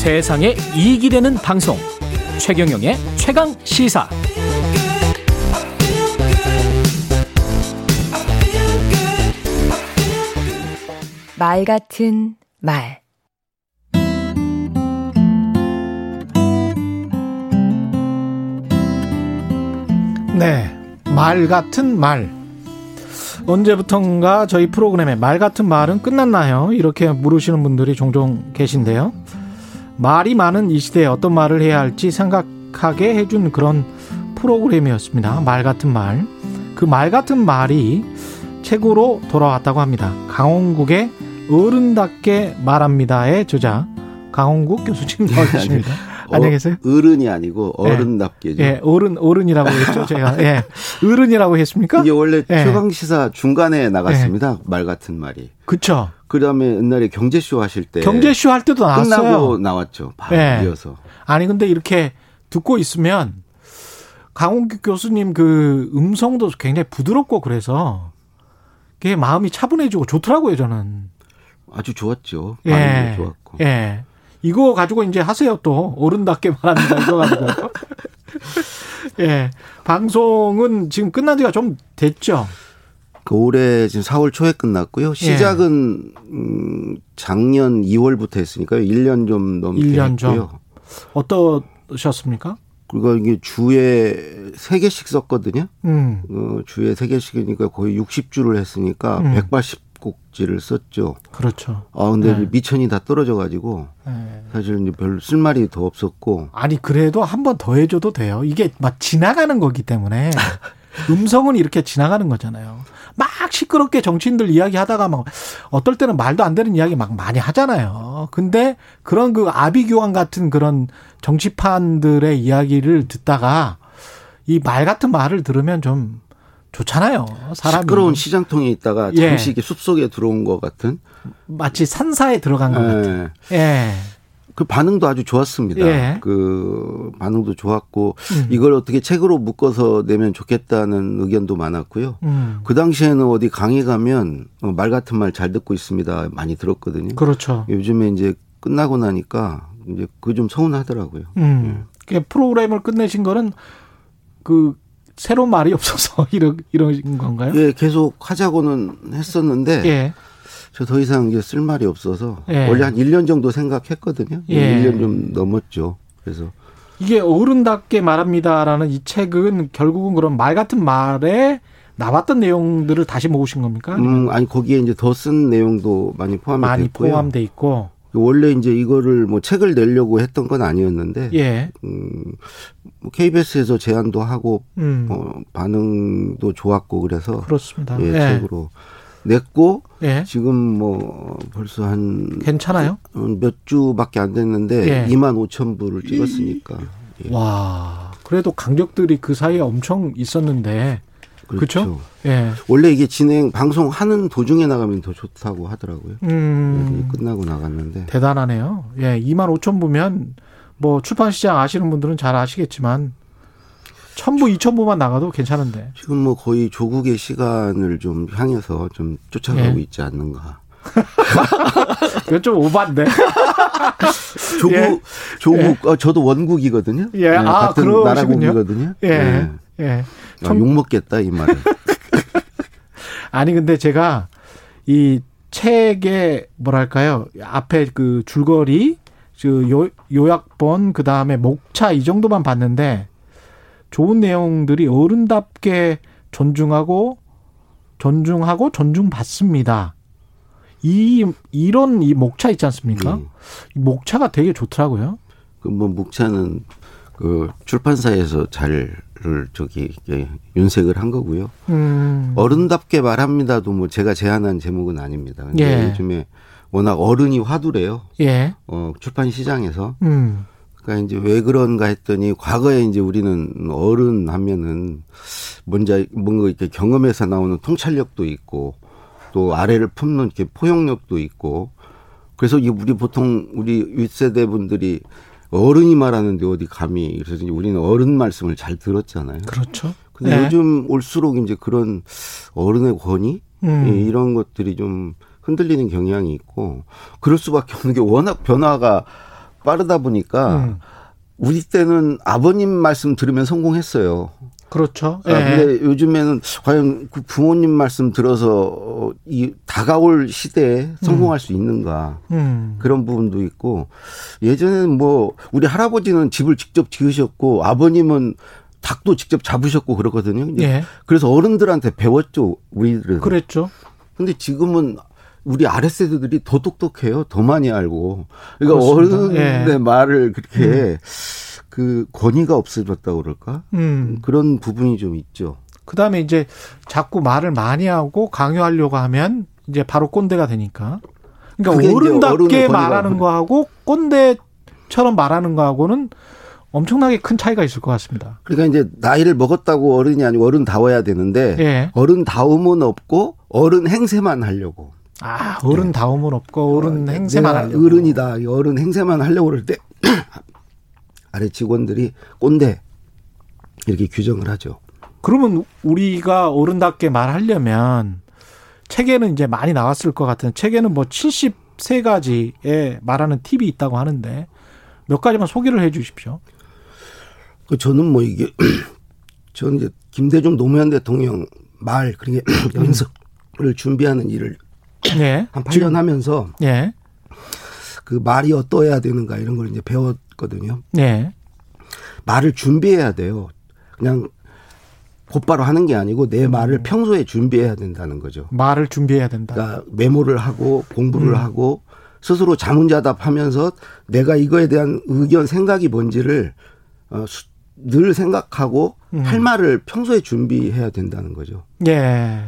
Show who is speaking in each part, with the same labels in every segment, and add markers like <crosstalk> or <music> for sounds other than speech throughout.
Speaker 1: 세상에 이익이 되는 방송 최경영의 최강 시사
Speaker 2: 말 같은 말
Speaker 1: 네, 말 같은 말. 언제부턴가 저희 프로그램에 말 같은 말은 끝났나요? 이렇게 물으시는 분들이 종종 계신데요. 말이 많은 이 시대에 어떤 말을 해야 할지 생각하게 해준 그런 프로그램이었습니다. 말 같은 말. 그 말 같은 말이 책으로 돌아왔다고 합니다. 강원국의 어른답게 말합니다의 저자 강원국 교수님 나와주십니다. <laughs> 어, 안녕히 계세요.
Speaker 3: 어른이 아니고 어른답게죠.
Speaker 1: 예, 어른 어른이라고 했죠 제가. <laughs> 예, 어른이라고 했습니까?
Speaker 3: 이게 원래
Speaker 1: 예.
Speaker 3: 최강 시사 중간에 나갔습니다. 말 같은 말이.
Speaker 1: 그쵸.
Speaker 3: 그다음에 옛날에 경제쇼 하실 때
Speaker 1: 경제쇼 할 때도 나왔어요.
Speaker 3: 끝나고 나왔죠. 바로
Speaker 1: 예.
Speaker 3: 이어서.
Speaker 1: 아니 근데 이렇게 듣고 있으면 강홍규 교수님 그 음성도 굉장히 부드럽고 그래서 그게 마음이 차분해지고 좋더라고요 저는.
Speaker 3: 아주 좋았죠.
Speaker 1: 예.
Speaker 3: 좋았고.
Speaker 1: 예. 이거 가지고 이제 하세요 또 어른답게 말합니다 이거 가지고. <laughs> 예. 방송은 지금 끝난 지가 좀 됐죠.
Speaker 3: 그 올해 지금 4월 초에 끝났고요. 시작은 음, 작년 2월부터 했으니까요. 1년 좀 넘게
Speaker 1: 1년 전.
Speaker 3: 했고요.
Speaker 1: 어떠셨습니까?
Speaker 3: 그리고 이게 주에 3개씩 썼거든요.
Speaker 1: 음.
Speaker 3: 어, 주에 3개씩이니까 거의 60주를 했으니까
Speaker 1: 음.
Speaker 3: 180곡지를 썼죠.
Speaker 1: 그렇죠.
Speaker 3: 아, 근데
Speaker 1: 네.
Speaker 3: 미천이 다 떨어져가지고
Speaker 1: 예.
Speaker 3: 사실 이제 별 쓸말이 더 없었고
Speaker 1: 아니 그래도 한 번 더 해줘도 돼요. 이게 막 지나가는 거기 때문에 <laughs> 음성은 이렇게 지나가는 거잖아요. 막 시끄럽게 정치인들 이야기하다가 막 어떨 때는 말도 안 되는 이야기 막 많이 하잖아요. 근데 그런 그 아비규환 같은 그런 정치판들의 이야기를 듣다가 이 말 같은 말을 들으면 좀 좋잖아요. 사람이
Speaker 3: 시끄러운 시장통에 있다가
Speaker 1: 예.
Speaker 3: 잠시 이렇게 숲속에 들어온 것 같은
Speaker 1: 마치 산사에 들어간 것 같은.
Speaker 3: 예.
Speaker 1: 예.
Speaker 3: 그 반응도 아주 좋았습니다.
Speaker 1: 예.
Speaker 3: 그 반응도 좋았고
Speaker 1: 음.
Speaker 3: 이걸 어떻게 책으로 묶어서 내면 좋겠다는 의견도 많았고요.
Speaker 1: 음.
Speaker 3: 그 당시에는 어디 강의 가면 어, 말 같은 말 잘 듣고 있습니다. 많이 들었거든요.
Speaker 1: 그렇죠.
Speaker 3: 요즘에 이제 끝나고 나니까 이제 그 좀 서운하더라고요.
Speaker 1: 음. 그 프로그램을 끝내신 거는 그 새로운 말이 없어서 <laughs> 이런 이런 건가요?
Speaker 3: 예, 계속 하자고는 했었는데
Speaker 1: 예.
Speaker 3: 저 더 이상 이제 쓸 말이 없어서
Speaker 1: 예.
Speaker 3: 원래 한 1년 정도 생각했거든요.
Speaker 1: 예.
Speaker 3: 1년 좀 넘었죠. 그래서
Speaker 1: 이게 어른답게 말합니다라는 이 책은 결국은 그런 말 같은 말에 나왔던 내용들을 다시 모으신 겁니까?
Speaker 3: 음, 아니 거기에 이제 더 쓴 내용도 많이 포함이
Speaker 1: 많이
Speaker 3: 됐고요.
Speaker 1: 포함돼 있고.
Speaker 3: 원래 이제 이거를 뭐 책을 내려고 했던 건 아니었는데
Speaker 1: 예.
Speaker 3: 음, 뭐 KBS에서 제안도 하고
Speaker 1: 음.
Speaker 3: 어, 반응도 좋았고 그래서
Speaker 1: 그렇습니다.
Speaker 3: 예,
Speaker 1: 예.
Speaker 3: 책으로 냈고
Speaker 1: 예.
Speaker 3: 지금 뭐 벌써 한
Speaker 1: 괜찮아요?
Speaker 3: 몇 주밖에 안 됐는데
Speaker 1: 예.
Speaker 3: 2만 5천 부를 찍었으니까 예.
Speaker 1: 와. 그래도 강력들이 그 사이에 엄청 있었는데.
Speaker 3: 그렇죠.
Speaker 1: 그렇죠? 예.
Speaker 3: 원래 이게 진행 방송하는 도중에 나가면 더 좋다고 하더라고요.
Speaker 1: 음.
Speaker 3: 예, 끝나고 나갔는데
Speaker 1: 대단하네요. 예, 2만 5천 부면 뭐 출판 시장 아시는 분들은 잘 아시겠지만 천부, 이천 부만 나가도 괜찮은데.
Speaker 3: 지금 뭐 거의 조국의 시간을 좀 향해서 좀 쫓아가고
Speaker 1: 예.
Speaker 3: 있지 않는가. <laughs>
Speaker 1: 이건 좀 오반데. <laughs>
Speaker 3: 조국,
Speaker 1: 예.
Speaker 3: 조국, 어, 저도 원국이거든요.
Speaker 1: 예, 아,
Speaker 3: 같은
Speaker 1: 그러시군요.
Speaker 3: 나라 국이거든요.
Speaker 1: 예. 예.
Speaker 3: 아, 욕 먹겠다 이 말은. <laughs>
Speaker 1: 아니 근데 제가 이 책의 뭐랄까요 앞에 그 줄거리 그 요, 요약본 그 다음에 목차 이 정도만 봤는데 좋은 내용들이 어른답게 존중하고 존중하고 존중받습니다. 이 이런 이 목차 있지 않습니까?
Speaker 3: 음.
Speaker 1: 이 목차가 되게 좋더라고요.
Speaker 3: 그뭐 묵차는 그 출판사에서 잘을 저기 이렇게 윤색을 한 거고요.
Speaker 1: 음.
Speaker 3: 어른답게 말합니다도 뭐 제가 제안한 제목은 아닙니다. 근데
Speaker 1: 예.
Speaker 3: 요즘에 워낙 어른이 화두래요.
Speaker 1: 예.
Speaker 3: 어, 출판 시장에서.
Speaker 1: 음.
Speaker 3: 그러니까 이제 왜 그런가 했더니 과거에 이제 우리는 어른 하면은 뭔지 뭔가 이렇게 경험에서 나오는 통찰력도 있고 또 아래를 품는 이렇게 포용력도 있고 그래서 이 우리 보통 우리 윗세대 분들이 어른이 말하는데 어디 감히 그래서 이제 우리는 어른 말씀을 잘 들었잖아요.
Speaker 1: 그렇죠.
Speaker 3: 근데
Speaker 1: 네.
Speaker 3: 요즘 올수록 이제 그런 어른의 권위
Speaker 1: 음.
Speaker 3: 예, 이런 것들이 좀 흔들리는 경향이 있고 그럴 수밖에 없는 게 워낙 변화가 빠르다 보니까
Speaker 1: 음.
Speaker 3: 우리 때는 아버님 말씀 들으면 성공했어요.
Speaker 1: 그렇죠.
Speaker 3: 아,
Speaker 1: 예.
Speaker 3: 근데 요즘에는 과연 그 부모님 말씀 들어서 어, 이 다가올 시대에 성공할 수 있는가
Speaker 1: 음.
Speaker 3: 그런 부분도 있고 예전에는 뭐 우리 할아버지는 집을 직접 지으셨고 아버님은 닭도 직접 잡으셨고 그러거든요. 이제
Speaker 1: 예.
Speaker 3: 그래서 어른들한테 배웠죠 우리들은.
Speaker 1: 그랬죠.
Speaker 3: 근데 지금은 우리 아랫세대들이 더 똑똑해요. 더 많이 알고. 그러니까. 어른의
Speaker 1: 예.
Speaker 3: 말을 그렇게 그 권위가 없어졌다고 그럴까?
Speaker 1: 음.
Speaker 3: 그런 부분이 좀 있죠.
Speaker 1: 그다음에 이제 자꾸 말을 많이 하고 강요하려고 하면 이제 바로 꼰대가 되니까. 그러니까 어른답게 말하는. 거하고 꼰대처럼 말하는 거하고는 엄청나게 큰 차이가 있을 것 같습니다.
Speaker 3: 그러니까 이제 나이를 먹었다고 어른이 아니고 어른다워야 되는데
Speaker 1: 예.
Speaker 3: 어른다움은 없고 어른 행세만 하려고.
Speaker 1: 아, 어른 다움은 없고 어른 행세만
Speaker 3: 내가
Speaker 1: 하려고.
Speaker 3: 어른이다. 이 어른 행세만 하려고 그럴 때 <clears throat> 아래 직원들이 꼰대 이렇게 규정을 하죠.
Speaker 1: 그러면 우리가 어른답게 말하려면 책에는 이제 많이 나왔을 것 같은 책에는 뭐 73가지의 말하는 팁이 있다고 하는데 몇 가지만 소개를 해 주십시오.
Speaker 3: 그 저는 뭐 이게 <clears throat> 저는 이제 김대중 노무현 대통령 말 그러니까 <clears throat> 연설을 준비하는 일을
Speaker 1: 예.
Speaker 3: 한 8년 하면서
Speaker 1: 예.
Speaker 3: 그 말이 어떠해야 되는가 이런 걸 이제 배웠거든요.
Speaker 1: 예.
Speaker 3: 말을 준비해야 돼요. 그냥 곧바로 하는 게 아니고 내 말을 평소에 준비해야 된다는 거죠.
Speaker 1: 말을 준비해야 된다.
Speaker 3: 그러니까 메모를 하고 공부를
Speaker 1: 음.
Speaker 3: 하고 스스로 자문자답하면서 내가 이거에 대한 의견 생각이 뭔지를 어, 수- 늘 생각하고
Speaker 1: 음.
Speaker 3: 할 말을 평소에 준비해야 된다는 거죠.
Speaker 1: 예.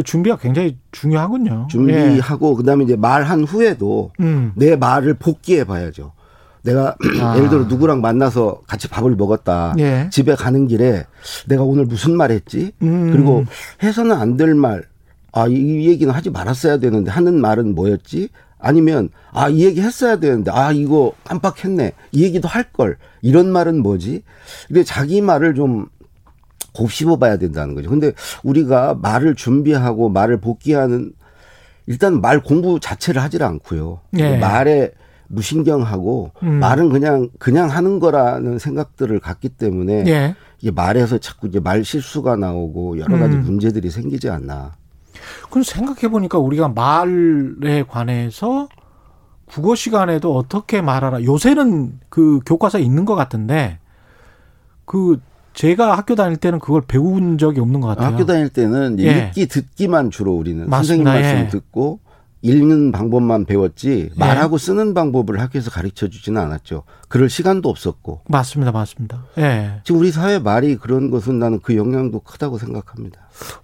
Speaker 1: 그 준비가 굉장히 중요하군요. 예.
Speaker 3: 준비하고 그다음에 이제 말한 후에도
Speaker 1: 음.
Speaker 3: 내 말을 복기해 봐야죠. 내가 <clears throat>
Speaker 1: 아.
Speaker 3: 예를 들어 누구랑 만나서 같이 밥을 먹었다.
Speaker 1: 예.
Speaker 3: 집에 가는 길에 내가 오늘 무슨 말 했지?
Speaker 1: 음.
Speaker 3: 그리고 해서는 안 될 말. 아, 이, 이 얘기는 하지 말았어야 되는데 하는 말은 뭐였지? 아니면 아, 이 얘기 했어야 되는데 아, 이거 깜빡했네. 이 얘기도 할 걸. 이런 말은 뭐지? 근데 자기 말을 좀 곱씹어 봐야 된다는 거죠. 근데 우리가 말을 준비하고 말을 복귀하는 일단 말 공부 자체를 하질 않고요.
Speaker 1: 예.
Speaker 3: 말에 무신경하고
Speaker 1: 음.
Speaker 3: 말은 그냥 그냥 하는 거라는 생각들을 갖기 때문에
Speaker 1: 예.
Speaker 3: 이게 말에서 자꾸 이제 말 실수가 나오고 여러 가지
Speaker 1: 음.
Speaker 3: 문제들이 생기지 않나.
Speaker 1: 그럼 생각해 보니까 우리가 말에 관해서 국어 시간에도 어떻게 말하라. 요새는 그 교과서에 있는 것 같은데 그 제가 학교 다닐 때는 그걸 배운 적이 없는 것 같아요.
Speaker 3: 학교 다닐 때는
Speaker 1: 예.
Speaker 3: 읽기 듣기만 주로 우리는 선생님
Speaker 1: 맞습니다.
Speaker 3: 말씀
Speaker 1: 예.
Speaker 3: 듣고 읽는 방법만 배웠지
Speaker 1: 예.
Speaker 3: 말하고 쓰는 방법을 학교에서 가르쳐 주지는 않았죠. 그럴 시간도 없었고.
Speaker 1: 맞습니다, 맞습니다. 예.
Speaker 3: 지금 우리 사회 말이 그런 것은 나는 그 영향도 크다고 생각합니다.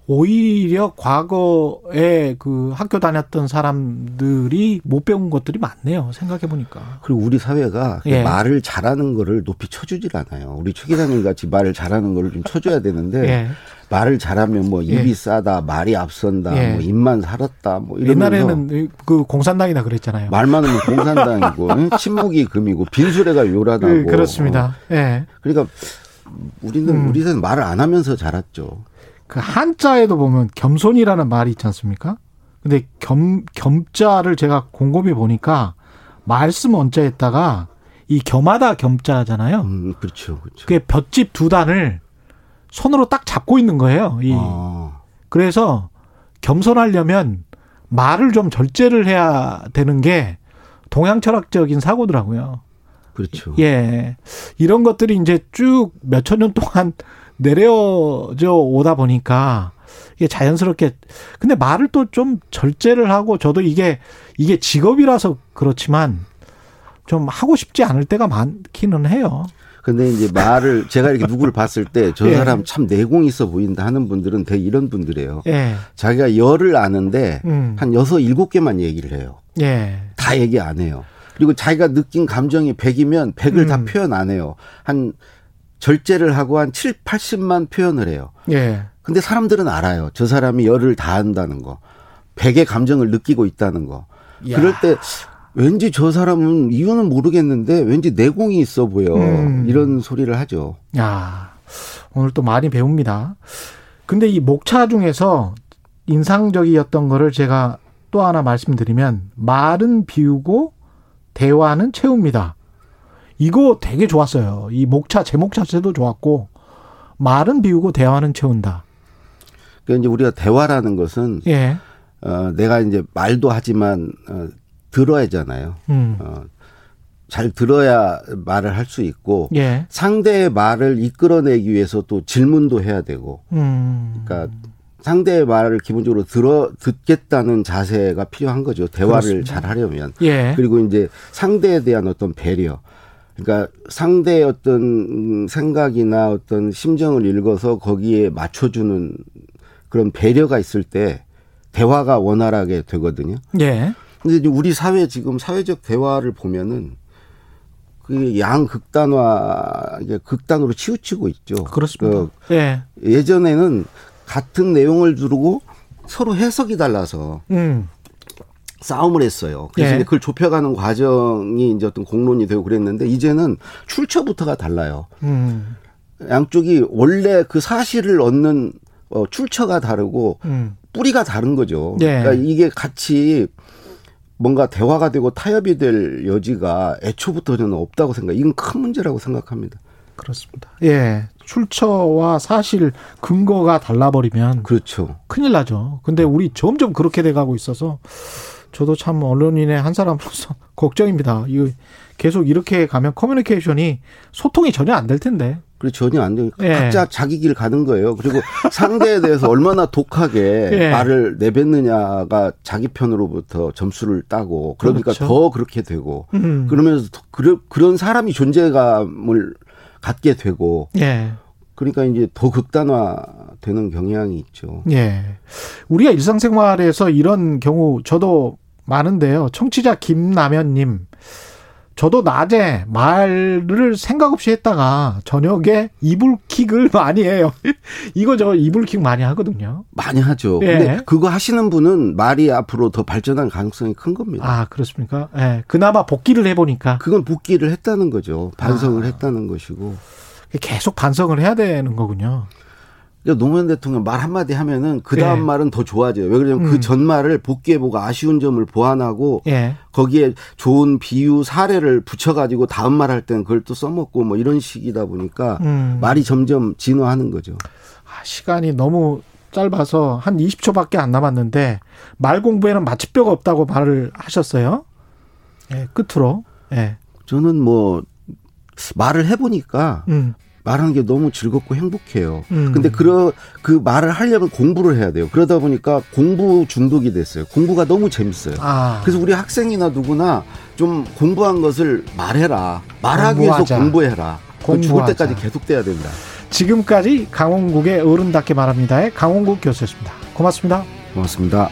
Speaker 1: 오히려 과거에 그 학교 다녔던 사람들이 못 배운 것들이 많네요. 생각해 보니까.
Speaker 3: 그리고 우리 사회가 그
Speaker 1: 예.
Speaker 3: 말을 잘하는 거를 높이 쳐주질 않아요. 우리 최 기자님 같이 말을 잘하는 거를 좀 쳐줘야 되는데
Speaker 1: 예.
Speaker 3: 말을 잘하면 뭐 입이
Speaker 1: 예.
Speaker 3: 싸다, 말이 앞선다,
Speaker 1: 예.
Speaker 3: 뭐 입만 살았다, 뭐 이러면서
Speaker 1: 옛날에는 그 공산당이다 그랬잖아요.
Speaker 3: 말 많으면 공산당이고 응? <laughs> 침묵이 금이고 빈수레가 요란하고
Speaker 1: 그, 그렇습니다. 예.
Speaker 3: 어, 그러니까 우리는
Speaker 1: 음.
Speaker 3: 우리는 말을 안 하면서 자랐죠.
Speaker 1: 그 한자에도 보면 겸손이라는 말이 있지 않습니까? 근데 겸, 겸자를 제가 곰곰이 보니까 말씀 원자에다가 이 겸하다 겸자잖아요.
Speaker 3: 음, 그렇죠, 그렇죠.
Speaker 1: 그게 볏짚 두 단을 손으로 딱 잡고 있는 거예요. 이
Speaker 3: 아,
Speaker 1: 그래서 겸손하려면 말을 좀 절제를 해야 되는 게 동양 철학적인 사고더라고요.
Speaker 3: 그렇죠.
Speaker 1: 예. 이런 것들이 이제 쭉 몇 천 년 동안 내려져 오다 보니까 이게 자연스럽게 근데 말을 또 좀 절제를 하고 저도 이게 이게 직업이라서 그렇지만 좀 하고 싶지 않을 때가 많기는 해요.
Speaker 3: 근데 이제 말을 제가 이렇게 누구를 봤을 때저
Speaker 1: 예.
Speaker 3: 사람 참 내공 있어 보인다 하는 분들은 대개 이런 분들이에요.
Speaker 1: 예.
Speaker 3: 자기가 열을 아는데
Speaker 1: 음.
Speaker 3: 한 여섯 일곱 개만 얘기를 해요.
Speaker 1: 예.
Speaker 3: 다 얘기 안 해요. 그리고 자기가 느낀 감정이 100이면 100을 다
Speaker 1: 음.
Speaker 3: 표현 안 해요. 한 절제를 하고 한 7, 80만 표현을 해요.
Speaker 1: 예.
Speaker 3: 근데 사람들은 알아요. 저 사람이 열을 다 한다는 거. 100의 감정을 느끼고 있다는 거.
Speaker 1: 야.
Speaker 3: 그럴 때 왠지 저 사람은 이유는 모르겠는데 왠지 내공이 있어 보여.
Speaker 1: 음.
Speaker 3: 이런 소리를 하죠.
Speaker 1: 야, 오늘 또 많이 배웁니다. 근데 이 목차 중에서 인상적이었던 거를 제가 또 하나 말씀드리면 말은 비우고 대화는 채웁니다. 이거 되게 좋았어요. 이 목차 제목 자체도 좋았고 말은 비우고 대화는 채운다.
Speaker 3: 그러니까 이제 우리가 대화라는 것은
Speaker 1: 예.
Speaker 3: 어, 내가 이제 말도 하지만 어, 들어야잖아요.
Speaker 1: 음.
Speaker 3: 어, 잘 들어야 말을 할 수 있고
Speaker 1: 예.
Speaker 3: 상대의 말을 이끌어내기 위해서 또 질문도 해야 되고
Speaker 1: 음.
Speaker 3: 그러니까 상대의 말을 기본적으로 들어 듣겠다는 자세가 필요한 거죠. 대화를
Speaker 1: 그렇습니다.
Speaker 3: 잘 하려면.
Speaker 1: 예.
Speaker 3: 그리고 이제 상대에 대한 어떤 배려. 그러니까 상대의 어떤 생각이나 어떤 심정을 읽어서 거기에 맞춰주는 그런 배려가 있을 때 대화가 원활하게 되거든요.
Speaker 1: 예.
Speaker 3: 근데 이제 우리 사회 지금 사회적 대화를 보면은 그 양극단화 극단으로 치우치고 있죠.
Speaker 1: 그렇습니다.
Speaker 3: 그
Speaker 1: 예.
Speaker 3: 예전에는 같은 내용을 두르고 서로 해석이 달라서
Speaker 1: 음.
Speaker 3: 싸움을 했어요. 그래서
Speaker 1: 예.
Speaker 3: 이제 그걸 좁혀가는 과정이 이제 어떤 공론이 되고 그랬는데 이제는 출처부터가 달라요.
Speaker 1: 음.
Speaker 3: 양쪽이 원래 그 사실을 얻는 어, 출처가 다르고
Speaker 1: 음.
Speaker 3: 뿌리가 다른 거죠.
Speaker 1: 예.
Speaker 3: 그러니까 이게 같이 뭔가 대화가 되고 타협이 될 여지가 애초부터 저는 없다고 생각. 이건 큰 문제라고 생각합니다.
Speaker 1: 그렇습니다. 예. 출처와 사실 근거가 달라버리면
Speaker 3: 그렇죠.
Speaker 1: 큰일 나죠. 근데 우리 점점 그렇게 돼 가고 있어서 저도 참 언론인의 한 사람으로서 <laughs> 걱정입니다. 이거 계속 이렇게 가면 커뮤니케이션이 소통이 전혀 안 될 텐데.
Speaker 3: 그리고 전혀 안 되니까
Speaker 1: 예.
Speaker 3: 각자 자기 길 가는 거예요. 그리고 상대에 대해서 얼마나 독하게 <laughs>
Speaker 1: 예.
Speaker 3: 말을 내뱉느냐가 자기 편으로부터 점수를 따고 그러니까
Speaker 1: 그렇죠.
Speaker 3: 더 그렇게 되고
Speaker 1: 음.
Speaker 3: 그러면서 더 그런 그런 사람이 존재감을 갖게 되고
Speaker 1: 예.
Speaker 3: 그러니까 이제 더 극단화 되는 경향이 있죠.
Speaker 1: 예. 우리가 일상생활에서 이런 경우 저도 많은데요. 청취자 김남현님. 저도 낮에 말을 생각 없이 했다가 저녁에 이불킥을 <laughs> 많이 해요. 이거 저 이불킥 많이 하거든요.
Speaker 3: 많이 하죠.
Speaker 1: 예.
Speaker 3: 근데 그거 하시는 분은 말이 앞으로 더 발전할 가능성이 큰 겁니다.
Speaker 1: 아, 그렇습니까? 예. 그나마 복귀를 해보니까
Speaker 3: 그건 복귀를 했다는 거죠. 반성을
Speaker 1: 아.
Speaker 3: 했다는 것이고.
Speaker 1: 계속 반성을 해야 되는 거군요.
Speaker 3: 그러니까 노무현 대통령 말 한마디 하면은 그 다음
Speaker 1: 예.
Speaker 3: 말은 더 좋아져요. 왜 그러냐면
Speaker 1: 음.
Speaker 3: 그 전 말을 복귀해보고 아쉬운 점을 보완하고
Speaker 1: 예.
Speaker 3: 거기에 좋은 비유 사례를 붙여가지고 다음 말 할 때는 그걸 또 써먹고 뭐 이런 식이다 보니까
Speaker 1: 음.
Speaker 3: 말이 점점 진화하는 거죠.
Speaker 1: 아, 시간이 너무 짧아서 한 20초밖에 안 남았는데 말 공부에는 마취뼈가 없다고 말을 하셨어요. 예, 끝으로. 예.
Speaker 3: 저는 뭐 말을 해보니까
Speaker 1: 음.
Speaker 3: 말하는 게 너무 즐겁고 행복해요.
Speaker 1: 음.
Speaker 3: 근데 그러 그 말을 하려면 공부를 해야 돼요. 그러다 보니까 공부 중독이 됐어요. 공부가 너무 재밌어요.
Speaker 1: 아.
Speaker 3: 그래서 우리 학생이나 누구나 좀 공부한 것을 말해라. 말하기 위해서
Speaker 1: 공부하자.
Speaker 3: 공부해라. 그 죽을
Speaker 1: 공부하자.
Speaker 3: 때까지 계속돼야 된다.
Speaker 1: 지금까지 강원국의 어른답게 말합니다의 강원국 교수였습니다. 고맙습니다.
Speaker 3: 고맙습니다.